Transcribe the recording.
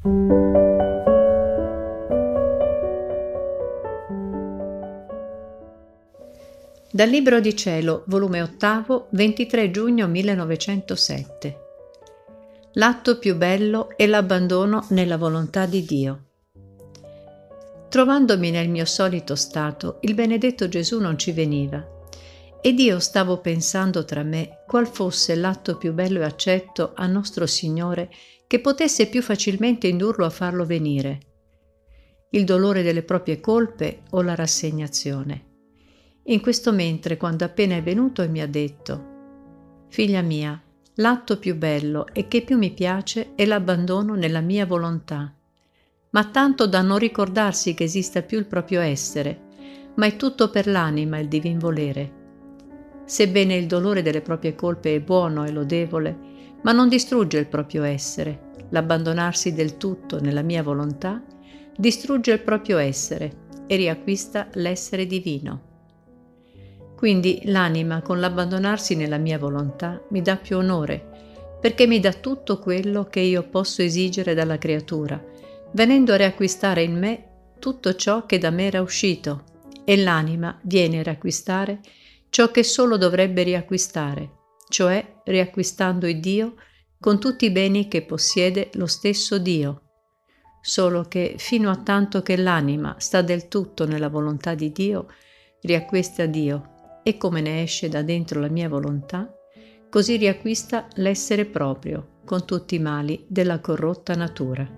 Dal Libro di Cielo, volume 8, 23 giugno 1907. L'atto più bello è l'abbandono nella volontà di Dio. Trovandomi nel mio solito stato, il benedetto Gesù non ci veniva ed io stavo pensando tra me qual fosse l'atto più bello e accetto a nostro Signore che potesse più facilmente indurlo a farlo venire. Il dolore delle proprie colpe o la rassegnazione. In questo mentre, quando appena è venuto e mi ha detto, Figlia mia, l'atto più bello e che più mi piace è l'abbandono nella mia volontà, ma tanto da non ricordarsi che esista più il proprio essere, ma è tutto per l'anima il divin volere. Sebbene il dolore delle proprie colpe è buono e lodevole, ma non distrugge il proprio essere. L'abbandonarsi del tutto nella mia volontà distrugge il proprio essere e riacquista l'essere divino. Quindi l'anima con l'abbandonarsi nella mia volontà mi dà più onore, perché mi dà tutto quello che io posso esigere dalla creatura, venendo a riacquistare in me tutto ciò che da me era uscito, e l'anima viene a riacquistare ciò che solo dovrebbe riacquistare, cioè riacquistando il Dio con tutti i beni che possiede lo stesso Dio. Solo che fino a tanto che l'anima sta del tutto nella volontà di Dio, riacquista Dio e come ne esce da dentro la mia volontà, così riacquista l'essere proprio con tutti i mali della corrotta natura.